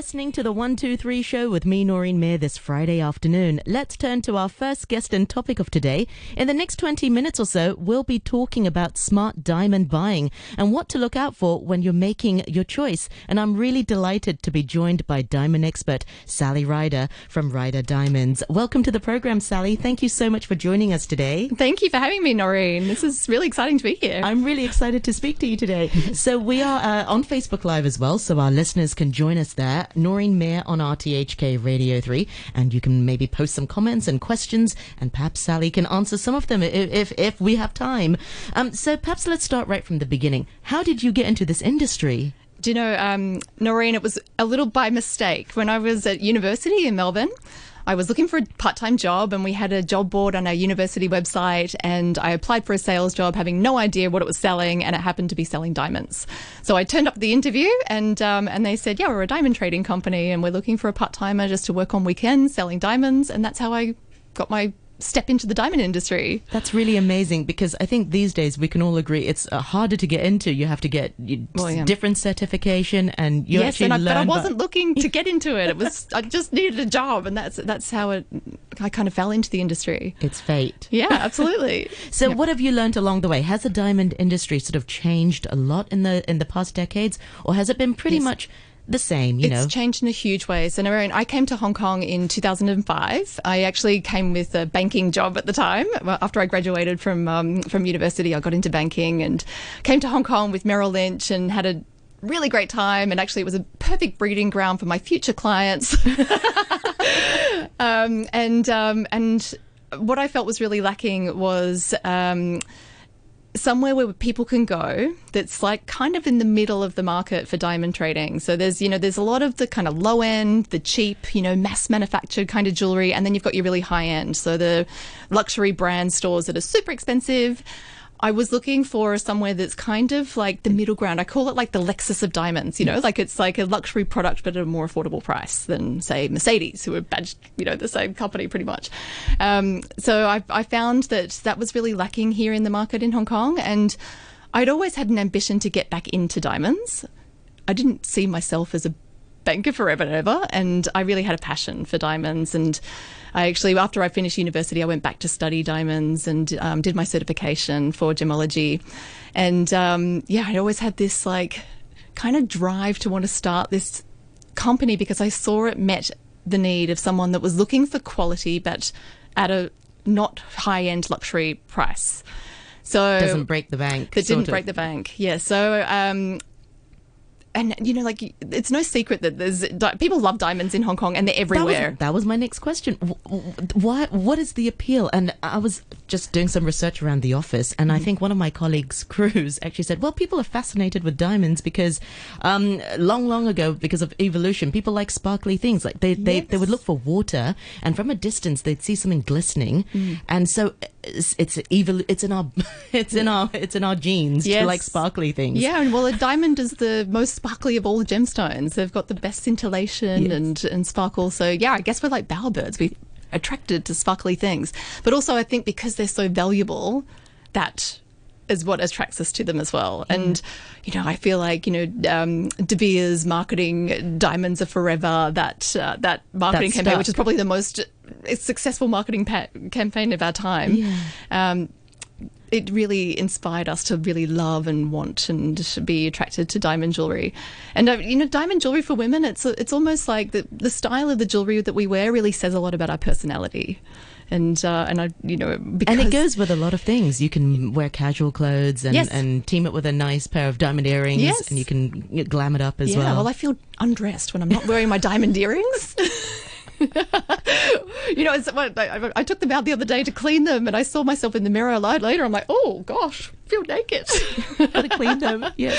listening to the 123 show with me, Noreen Mayer, this Friday afternoon. Let's turn to our first guest and topic of today. In the next 20 minutes or so, we'll be talking about smart diamond buying and what to look out for when you're making your choice. And I'm really delighted to be joined by diamond expert Sally Ryder from Ryder Diamonds. Welcome to the program, Sally. Thank you so much for joining us today. Thank you for having me, Noreen. This is really exciting to be here. I'm really excited to speak to you today. so we are uh, on Facebook Live as well, so our listeners can join us there. Noreen Mayer on RTHK Radio 3, and you can maybe post some comments and questions, and perhaps Sally can answer some of them if, if, if we have time. Um, so perhaps let's start right from the beginning. How did you get into this industry? Do you know, um, Noreen, it was a little by mistake. When I was at university in Melbourne, I was looking for a part time job and we had a job board on our university website and I applied for a sales job having no idea what it was selling and it happened to be selling diamonds. So I turned up the interview and, um, and they said, yeah, we're a diamond trading company and we're looking for a part timer just to work on weekends selling diamonds. And that's how I got my step into the diamond industry. That's really amazing because I think these days we can all agree it's uh, harder to get into. You have to get well, yeah. different certification, and you yes, actually and I, learn. But I wasn't looking to get into it. It was I just needed a job, and that's that's how it. I kind of fell into the industry. It's fate. Yeah, absolutely. so, what have you learned along the way? Has the diamond industry sort of changed a lot in the in the past decades, or has it been pretty yes. much? The same, you it's know. It's changed in a huge way. So, I came to Hong Kong in 2005. I actually came with a banking job at the time. After I graduated from um, from university, I got into banking and came to Hong Kong with Merrill Lynch and had a really great time. And actually, it was a perfect breeding ground for my future clients. um, and um, and what I felt was really lacking was um, somewhere where people can go that's like kind of in the middle of the market for diamond trading. So there's, you know, there's a lot of the kind of low end, the cheap, you know, mass manufactured kind of jewelry. And then you've got your really high end. So the luxury brand stores that are super expensive. I was looking for somewhere that's kind of like the middle ground. I call it like the Lexus of diamonds, you know, like it's like a luxury product but at a more affordable price than, say, Mercedes, who are badged, you know, the same company pretty much. Um, so I, I found that that was really lacking here in the market in Hong Kong. And I'd always had an ambition to get back into diamonds. I didn't see myself as a banker forever and ever. And I really had a passion for diamonds. And I actually, after I finished university, I went back to study diamonds and um, did my certification for gemology. And um, yeah, I always had this like kind of drive to want to start this company because I saw it met the need of someone that was looking for quality, but at a not high end luxury price. So doesn't break the bank. That didn't of. break the bank. Yeah. So um, and you know, like it's no secret that there's people love diamonds in Hong Kong, and they're everywhere. That was, that was my next question. Why? What is the appeal? And I was just doing some research around the office, and. I think one of my colleagues, Cruz, actually said, "Well, people are fascinated with diamonds because um, long, long ago, because of evolution, people like sparkly things. Like they, yes. they, they would look for water, and from a distance, they'd see something glistening, mm. and so it's, it's evil. It's in our, it's in our, it's in our genes yes. to like sparkly things. Yeah, and well, a diamond is the most sparkly of all the gemstones. They've got the best scintillation yes. and, and sparkle. So, yeah, I guess we're like bowerbirds. We're attracted to sparkly things. But also, I think because they're so valuable, that is what attracts us to them as well. Yeah. And, you know, I feel like, you know, um, De Beers marketing Diamonds Are Forever, that, uh, that marketing campaign, which is probably the most successful marketing pa- campaign of our time. Yeah. Um, it really inspired us to really love and want and be attracted to diamond jewelry. And uh, you know, diamond jewelry for women, it's it's almost like the the style of the jewelry that we wear really says a lot about our personality. And uh, and I you know and it goes with a lot of things. You can wear casual clothes and, yes. and team it with a nice pair of diamond earrings, yes. and you can glam it up as yeah, well. Well, I feel undressed when I'm not wearing my diamond earrings. you know, I, I, took them out the other day to clean them, and I saw myself in the mirror. A lot later, I'm like, oh gosh, feel naked. Gotta clean them. Yes.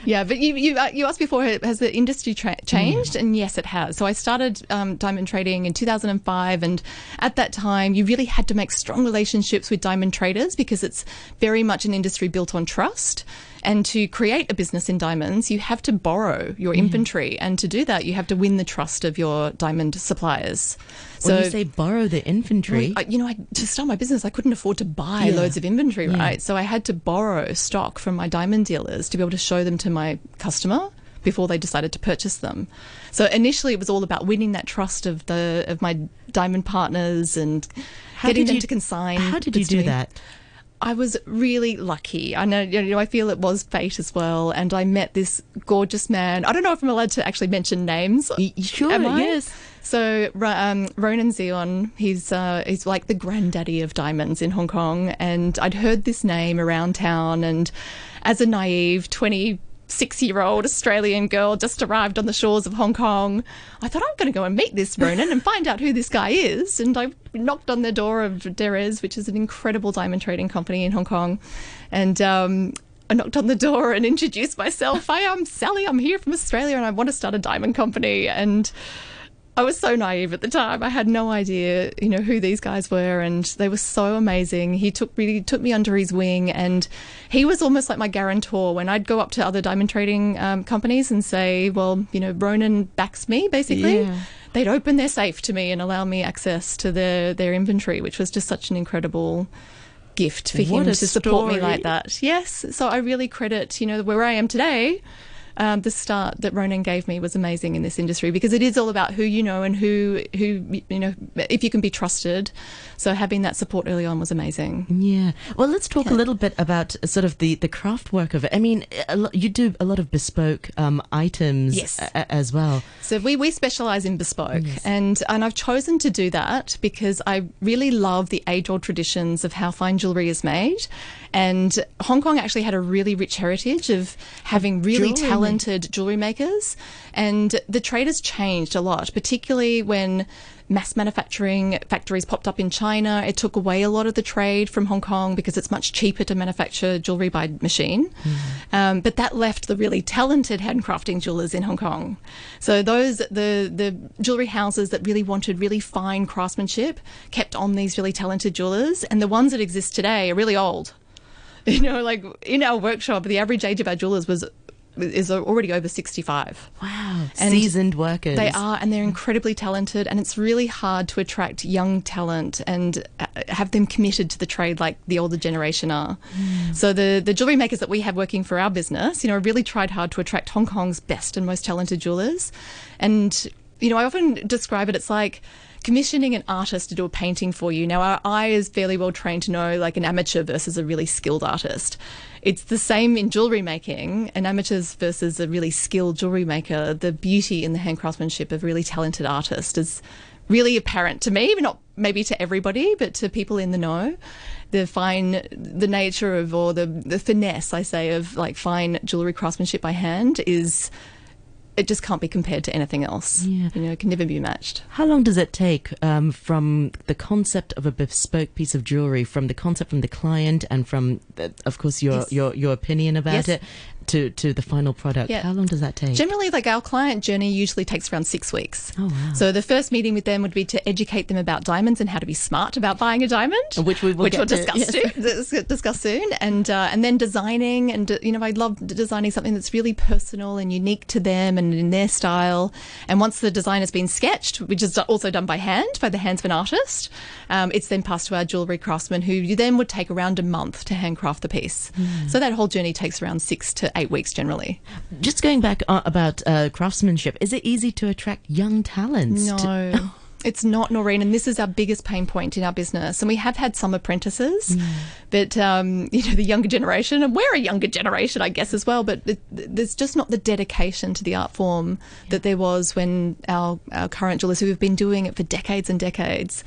Yeah, but you you, uh, you asked before, has the industry tra- changed? Mm. And yes, it has. So I started um, diamond trading in 2005, and at that time, you really had to make strong relationships with diamond traders because it's very much an industry built on trust. And to create a business in diamonds, you have to borrow your mm. inventory. And to do that, you have to win the trust of your diamond suppliers. So when you say borrow the inventory, well, you know, I, to start my business, I couldn't afford to buy yeah. loads of inventory, right? Yeah. So I had to borrow stock from my diamond dealers to be able to show them to my customer before they decided to purchase them. So initially, it was all about winning that trust of the of my diamond partners and How getting them you- to consign. How did you do that? I was really lucky. I know, you know, I feel it was fate as well. And I met this gorgeous man. I don't know if I'm allowed to actually mention names. Y- sure, Am I? yes. So um, Ronan Zion, he's uh, he's like the granddaddy of diamonds in Hong Kong, and I'd heard this name around town. And as a naive twenty six year old Australian girl just arrived on the shores of Hong Kong, I thought I'm going to go and meet this Ronan and find out who this guy is. And I knocked on the door of Derez, which is an incredible diamond trading company in Hong Kong, and. Um, I knocked on the door and introduced myself. I'm Sally. I'm here from Australia and I want to start a diamond company. And I was so naive at the time. I had no idea, you know, who these guys were, and they were so amazing. He took really took me under his wing, and he was almost like my guarantor. When I'd go up to other diamond trading um, companies and say, "Well, you know, Ronan backs me," basically. Yeah. They'd open their safe to me and allow me access to their, their inventory, which was just such an incredible gift for What him to support me like that. Yes. So I really credit, you know, where I am today. Um, the start that Ronan gave me was amazing in this industry because it is all about who you know and who who you know if you can be trusted. So having that support early on was amazing. Yeah. Well, let's talk a little bit about sort of the, the craft work of it. I mean, you do a lot of bespoke um, items Yes. a- a- as well. So we, we specialize in bespoke and, and I've chosen to do that because I really love the age old traditions of how fine jewelry is made. And Hong Kong actually had a really rich heritage of having really Jewellery talented jewelry makers. And the trade has changed a lot, particularly when mass manufacturing factories popped up in China. It took away a lot of the trade from Hong Kong because it's much cheaper to manufacture jewelry by machine. Um, but that left the really talented handcrafting jewelers in Hong Kong. So those the the jewelry houses that really wanted really fine craftsmanship kept on these really talented jewelers, and the ones that exist today are really old. You know, like in our workshop, the average age of our jewelers was is already over sixty five. Wow. And Seasoned workers. They are, and they're incredibly talented, and it's really hard to attract young talent and uh, have them committed to the trade like the older generation are. So the the jewelry makers that we have working for our business, you know, really tried hard to attract Hong Kong's best and most talented jewelers, and you know, I often describe it. It's like commissioning an artist to do a painting for you. Now, our eye is fairly well trained to know like an amateur versus a really skilled artist. It's the same in jewelry making, an amateur versus a really skilled jewelry maker. The beauty in the handcraftsmanship of really talented artist is really apparent to me, but not maybe to everybody, but to people in the know. The fine, the nature of, or the, the finesse, I say, of like fine jewelry craftsmanship by hand is it just can't be compared to anything else. Yeah. You know, it can never be matched. How long does it take um, from the concept of a bespoke piece of jewelry, from the concept from the client, and from, the, of course, your, Yes. your your opinion about Yes. it, to to the final product? Yeah. How long does that take? Generally, like our client journey usually takes around six weeks. Oh, wow. So the first meeting with them would be to educate them about diamonds and how to be smart about buying a diamond, Which we will which we'll to, discuss yes. soon. Discuss soon, and uh, and then designing, and you know, I love designing something that's really personal and unique to them and in their style. And once the design has been sketched, which is also done by hand by the hands of an artist, um, it's then passed to our jewelry craftsman, who then would take around a month to handcraft the piece. Hmm. So that whole journey takes around six to eight weeks generally. Just going back uh, about uh, craftsmanship, is it easy to attract young talents? to- No. It's not, Noreen, and this is our biggest pain point in our business. And we have had some apprentices, but um, you know the younger generation, and we're a younger generation, I guess, as well. But it, there's just not the dedication to the art form that there was when our, our current jewelers who have been doing it for decades and decades.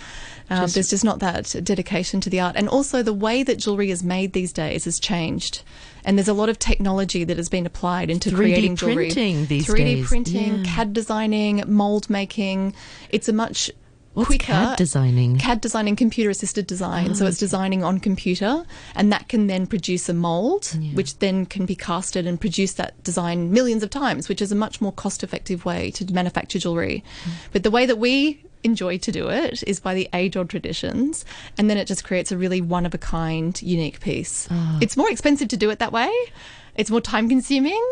Um, Just- there's just not that dedication to the art, and also the way that jewelry is made these days has changed. And there's a lot of technology that has been applied into 3D creating jewelry. printing these 3D days, printing, yeah. CAD designing, mold making. It's a much What's quicker CAD designing? CAD designing, computer assisted design. so it's designing on computer, and that can then produce a mold, which then can be casted and produce that design millions of times, which is a much more cost effective way to manufacture jewelry. Mm. But the way that we enjoy to do it is by the age old traditions, and then it just creates a really one of a kind, unique piece. Ah. It's more expensive to do it that way. It's more time consuming,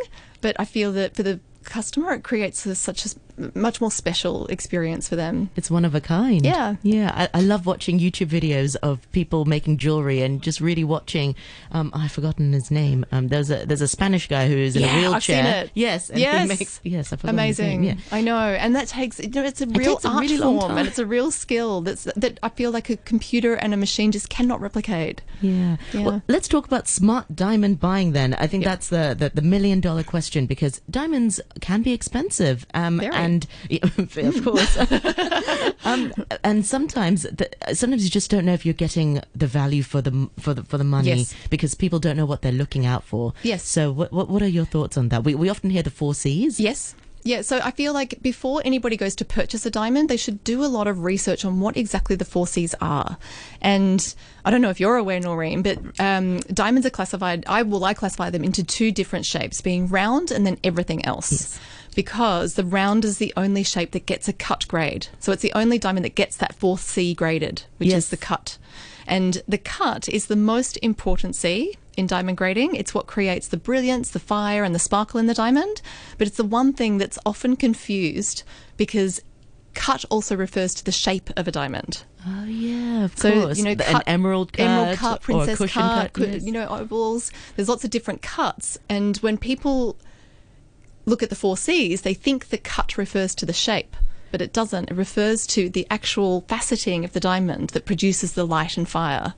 but I feel that for the customer, it creates a, such a much more special experience for them. It's one of a kind. Yeah. Yeah. I, I love watching YouTube videos of people making jewelry and just really watching. Um, I've forgotten his name. Um, there's a there's a Spanish guy who is in Yeah, a wheelchair. I've seen it. Yes. And Yes. He makes, yes. I've forgotten his Amazing. Yeah. I know. And that takes, you know, it's a real takes a art really form and it's a real skill that's, that I feel like a computer and a machine just cannot replicate. Yeah. Yeah. Well, let's talk about smart diamond buying then. I think Yep. that's the, the, the million dollar question because diamonds can be expensive. Um, Very. and of course. um, and sometimes, the, sometimes you just don't know if you're getting the value for the, for the, for the money Yes. because people don't know what they're looking out for. Yes. So what, what, what are your thoughts on that? We, we often hear the four C's. Yes. Yeah, so I feel like before anybody goes to purchase a diamond, they should do a lot of research on what exactly the four C's are. And I don't know if you're aware, Noreen, but um, diamonds are classified, I will I classify them into two different shapes, being round and then everything else. Because the round is the only shape that gets a cut grade. So it's the only diamond that gets that fourth C graded, which Yes. is the cut. And the cut is the most important C in diamond grading. It's what creates the brilliance, the fire, and the sparkle in the diamond. But it's the one thing that's often confused because cut also refers to the shape of a diamond. Oh yeah, of So course. you know, cut, an emerald cut, emerald cut, princess cushion cut, cut. yes. you know, ovals. There's lots of different cuts, and when people look at the four C's, they think the cut refers to the shape, but it doesn't. It refers to the actual faceting of the diamond that produces the light and fire.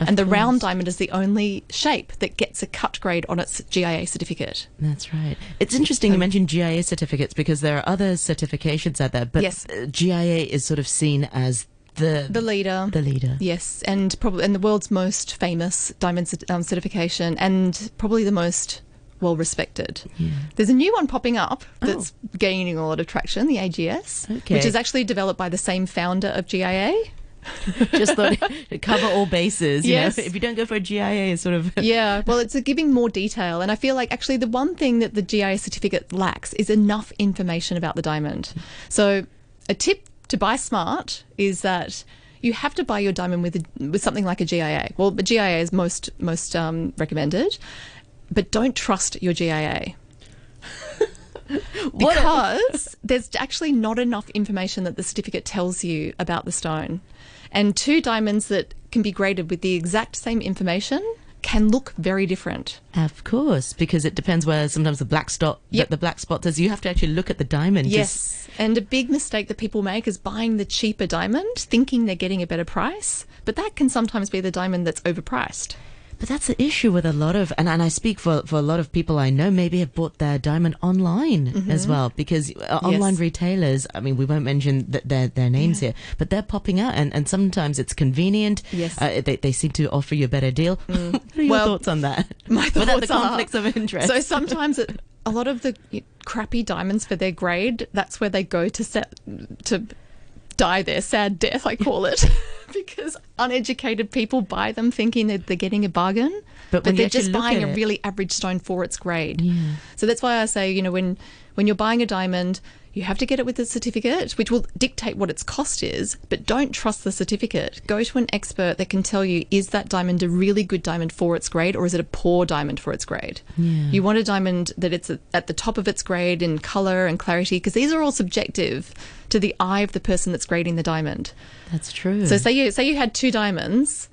Of and the course. round diamond is the only shape that gets a cut grade on its GIA certificate. That's right. It's interesting you mentioned GIA certificates because there are other certifications out there, but Yes. GIA is sort of seen as the The leader. the leader. Yes, and probably and the world's most famous diamond um, certification, and probably the most well respected. Yeah. There's a new one popping up that's gaining a lot of traction, the AGS, Okay. which is actually developed by the same founder of GIA. Just thought to cover all bases. You Yes. know, if you don't go for a GIA, it's sort of yeah, well, it's giving more detail, and I feel like actually the one thing that the GIA certificate lacks is enough information about the diamond. So, a tip to buy smart is that you have to buy your diamond with a, with something like a GIA. Well, the GIA is most most um, recommended, but don't trust your GIA. What a- because there's actually not enough information that the certificate tells you about the stone. And two diamonds that can be graded with the exact same information can look very different. Of course, because it depends where sometimes the black spot Yep. the, black spot says you have to actually look at the diamond. Yes. And a big mistake that people make is buying the cheaper diamond, thinking they're getting a better price. But that can sometimes be the diamond that's overpriced. But that's the issue with a lot of, and, and I speak for, for a lot of people I know, maybe have bought their diamond online as well, because uh, online retailers, I mean, we won't mention th- their, their names here, but they're popping out, and, and sometimes it's convenient. Yes. Uh, they, they seem to offer you a better deal. what are your Well, thoughts on that? My thoughts Without the are- conflicts of interest. So sometimes it, a lot of the crappy diamonds for their grade, that's where they go to set, to die their sad death, I call it, because uneducated people buy them thinking that they're getting a bargain, But you they're just buying a it- really average stone for its grade. Yeah. So that's why I say, you know, when when you're buying a diamond, you have to get it with a certificate, which will dictate what its cost is, but don't trust the certificate. Go to an expert that can tell you is that diamond a really good diamond for its grade or is it a poor diamond for its grade? Yeah. You want a diamond that it's at the top of its grade in color and clarity because these are all subjective to the eye of the person that's grading the diamond. That's true. So say you say you had two diamonds.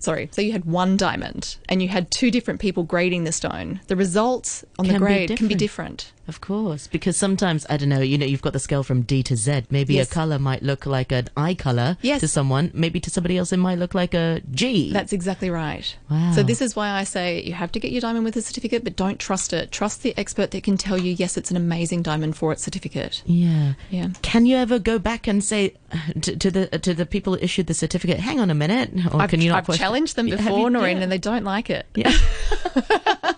Sorry, so you had one diamond and you had two different people grading the stone. The results on the Can be grade can be different. Of course, because sometimes I don't know. You know, you've got the scale from D to Z. Maybe Yes. a color might look like an I color Yes. to someone. Maybe to somebody else, it might look like a G. That's exactly right. Wow. So this is why I say you have to get your diamond with a certificate, but don't trust it. Trust the expert that can tell you yes, it's an amazing diamond for its certificate. yeah. Yeah. Can you ever go back and say to, to the to the people who issued the certificate, "Hang on a minute," or I've, can you not I've challenged them before, you- Noreen, yeah. and they don't like it. Yeah.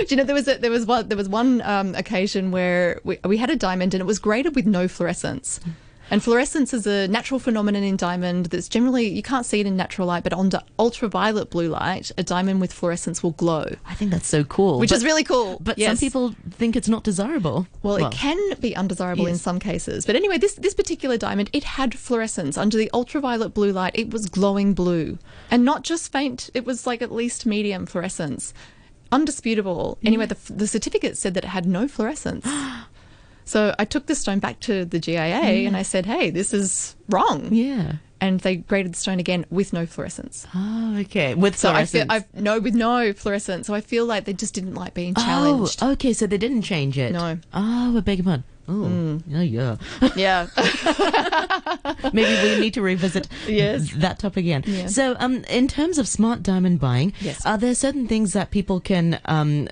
Do you know there was a, there was one there was one um, occasion where we, we had a diamond and it was graded with no fluorescence. And fluorescence is a natural phenomenon in diamond that's generally you can't see it in natural light, but under ultraviolet blue light, a diamond with fluorescence will glow, I think that's so cool. which but, is really cool. But some people think it's not desirable. Well, it can be undesirable in some cases. But anyway, this this particular diamond, it had fluorescence under the ultraviolet blue light. It was glowing blue, and not just faint. It was like at least medium fluorescence, undisputable. Mm-hmm. Anyway, the the certificate said that it had no fluorescence. So I took the stone back to the GIA mm-hmm. and I said, "Hey, this is wrong." Yeah. And they graded the stone again with no fluorescence. Oh, okay. With So I feel fluorescence. I've no with no fluorescence. So I feel like they just didn't like being challenged. Oh, okay. So they didn't change it. No. Oh, I beg your pardon. Oh, yeah, yeah. Yeah. Maybe we need to revisit Yes. that topic again. Yeah. So, um, in terms of smart diamond buying, Yes. are there certain things that people can um,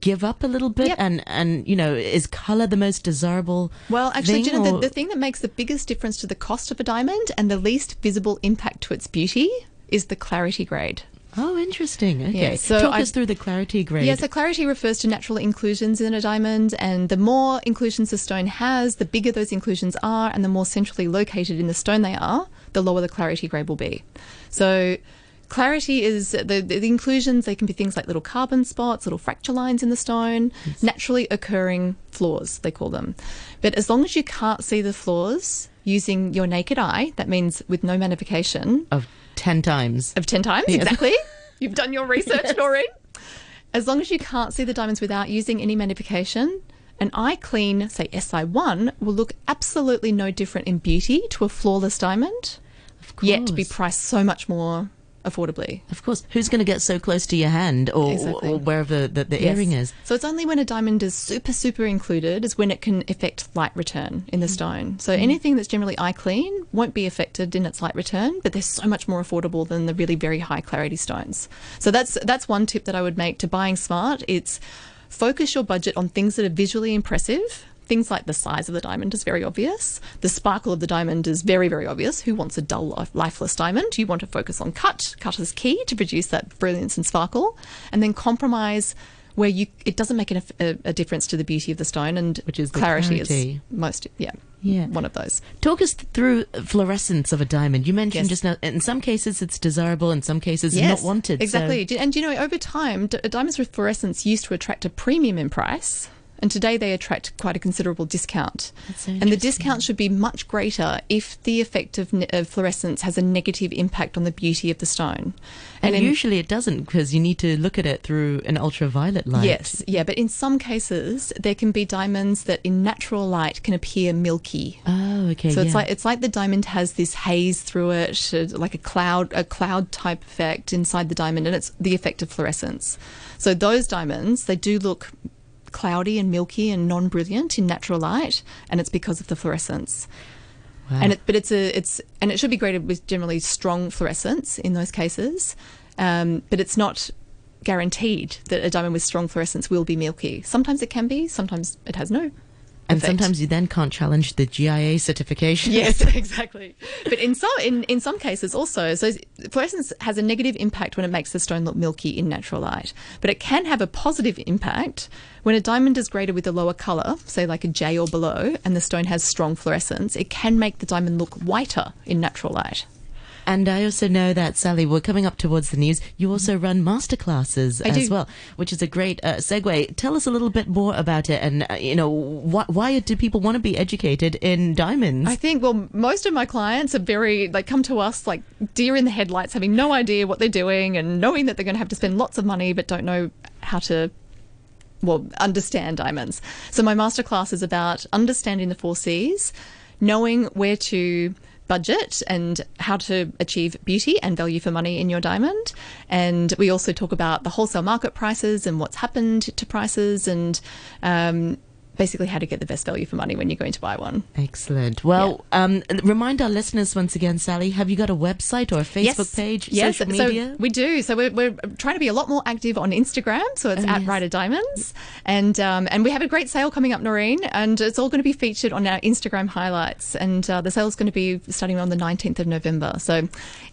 give up a little bit? Yep. And, and, you know, is color the most desirable? Well, actually, thing, or- the, the thing that makes the biggest difference to the cost of a diamond and the least visible impact to its beauty is the clarity grade. Oh, interesting. Okay. Yeah, so Talk I- us through the clarity grade. Yeah, so clarity refers to natural inclusions in a diamond, and the more inclusions the stone has, the bigger those inclusions are, and the more centrally located in the stone they are, the lower the clarity grade will be. So, clarity is the, the, the inclusions, they can be things like little carbon spots, little fracture lines in the stone, naturally occurring flaws, they call them. But as long as you can't see the flaws using your naked eye, that means with no magnification, of 10 times. of 10 times, exactly. You've done your research, Noreen. As long as you can't see the diamonds without using any magnification, an eye clean, say SI1, will look absolutely no different in beauty to a flawless diamond, Of yet be priced so much more affordably. Of course. Who's going to get so close to your hand or, Exactly. or wherever the, the Yes. earring is? So it's only when a diamond is super, super included is when it can affect light return in the mm. stone. So mm. anything that's generally eye clean won't be affected in its light return, but they're so much more affordable than the really very high clarity stones. So that's that's one tip that I would make to buying smart. It's focus your budget on things that are visually impressive. Things like the size of the diamond is very obvious. The sparkle of the diamond is very, very obvious. Who wants a dull, lifeless diamond? You want to focus on cut. Cut is key to produce that brilliance and sparkle. And then compromise where you it doesn't make an, a, a difference to the beauty of the stone and Which is the clarity, clarity. is most yeah Yeah. one of those Talk us through fluorescence of a diamond. You mentioned Yes. just now, in some cases it's desirable, in some cases not wanted. so- exactly and you know over time d- diamonds with fluorescence used to attract a premium in price and today they attract quite a considerable discount so and the discount should be much greater if the effect of, ne- of fluorescence has a negative impact on the beauty of the stone and in- usually it doesn't because you need to look at it through an ultraviolet light. Yes, yeah, but in some cases there can be diamonds that in natural light can appear milky. Oh, okay. So it's yeah. like it's like the diamond has this haze through it, like a cloud, a cloud type effect inside the diamond, and it's the effect of fluorescence. So those diamonds, they do look cloudy and milky and non-brilliant in natural light, and it's because of the fluorescence. Wow. And it, but it's a it's and it should be graded with generally strong fluorescence in those cases, um, but it's not guaranteed that a diamond with strong fluorescence will be milky. Sometimes it can be, sometimes it has no. And sometimes you then can't challenge the GIA certification. Yes, exactly. But in some in, in some cases also, so fluorescence has a negative impact when it makes the stone look milky in natural light. But it can have a positive impact when a diamond is graded with a lower colour, say like a J or below, and the stone has strong fluorescence. It can make the diamond look whiter in natural light. And I also know that, Sally, we're coming up towards the news. You also run masterclasses I as do. well, which is a great uh, segue. Tell us a little bit more about it and, uh, you know, wh- why do people want to be educated in diamonds? I think, well, most of my clients are very, they come to us like deer in the headlights, having no idea what they're doing and knowing that they're going to have to spend lots of money but don't know how to, well, understand diamonds. So my masterclass is about understanding the four C's, knowing where to budget and how to achieve beauty and value for money in your diamond. And we also talk about the wholesale market prices and what's happened to prices and, um, basically how to get the best value for money when you're going to buy one. Excellent. Well, um, remind our listeners once again, Sally, have you got a website or a Facebook page, yes, social media? so we do. So we're, we're trying to be a lot more active on Instagram. So it's Oh, at yes. Ryder Diamonds, and um, and we have a great sale coming up, Noreen, and it's all going to be featured on our Instagram highlights. And uh, the sale is going to be starting on the 19th of November. So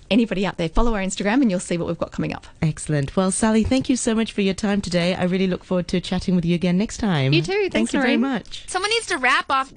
anybody out there, follow our Instagram, and you'll see what we've got coming up. Excellent. Well, Sally, thank you so much for your time today. I really look forward to chatting with you again next time. You too. Thanks, Thank you very much. Someone needs to wrap off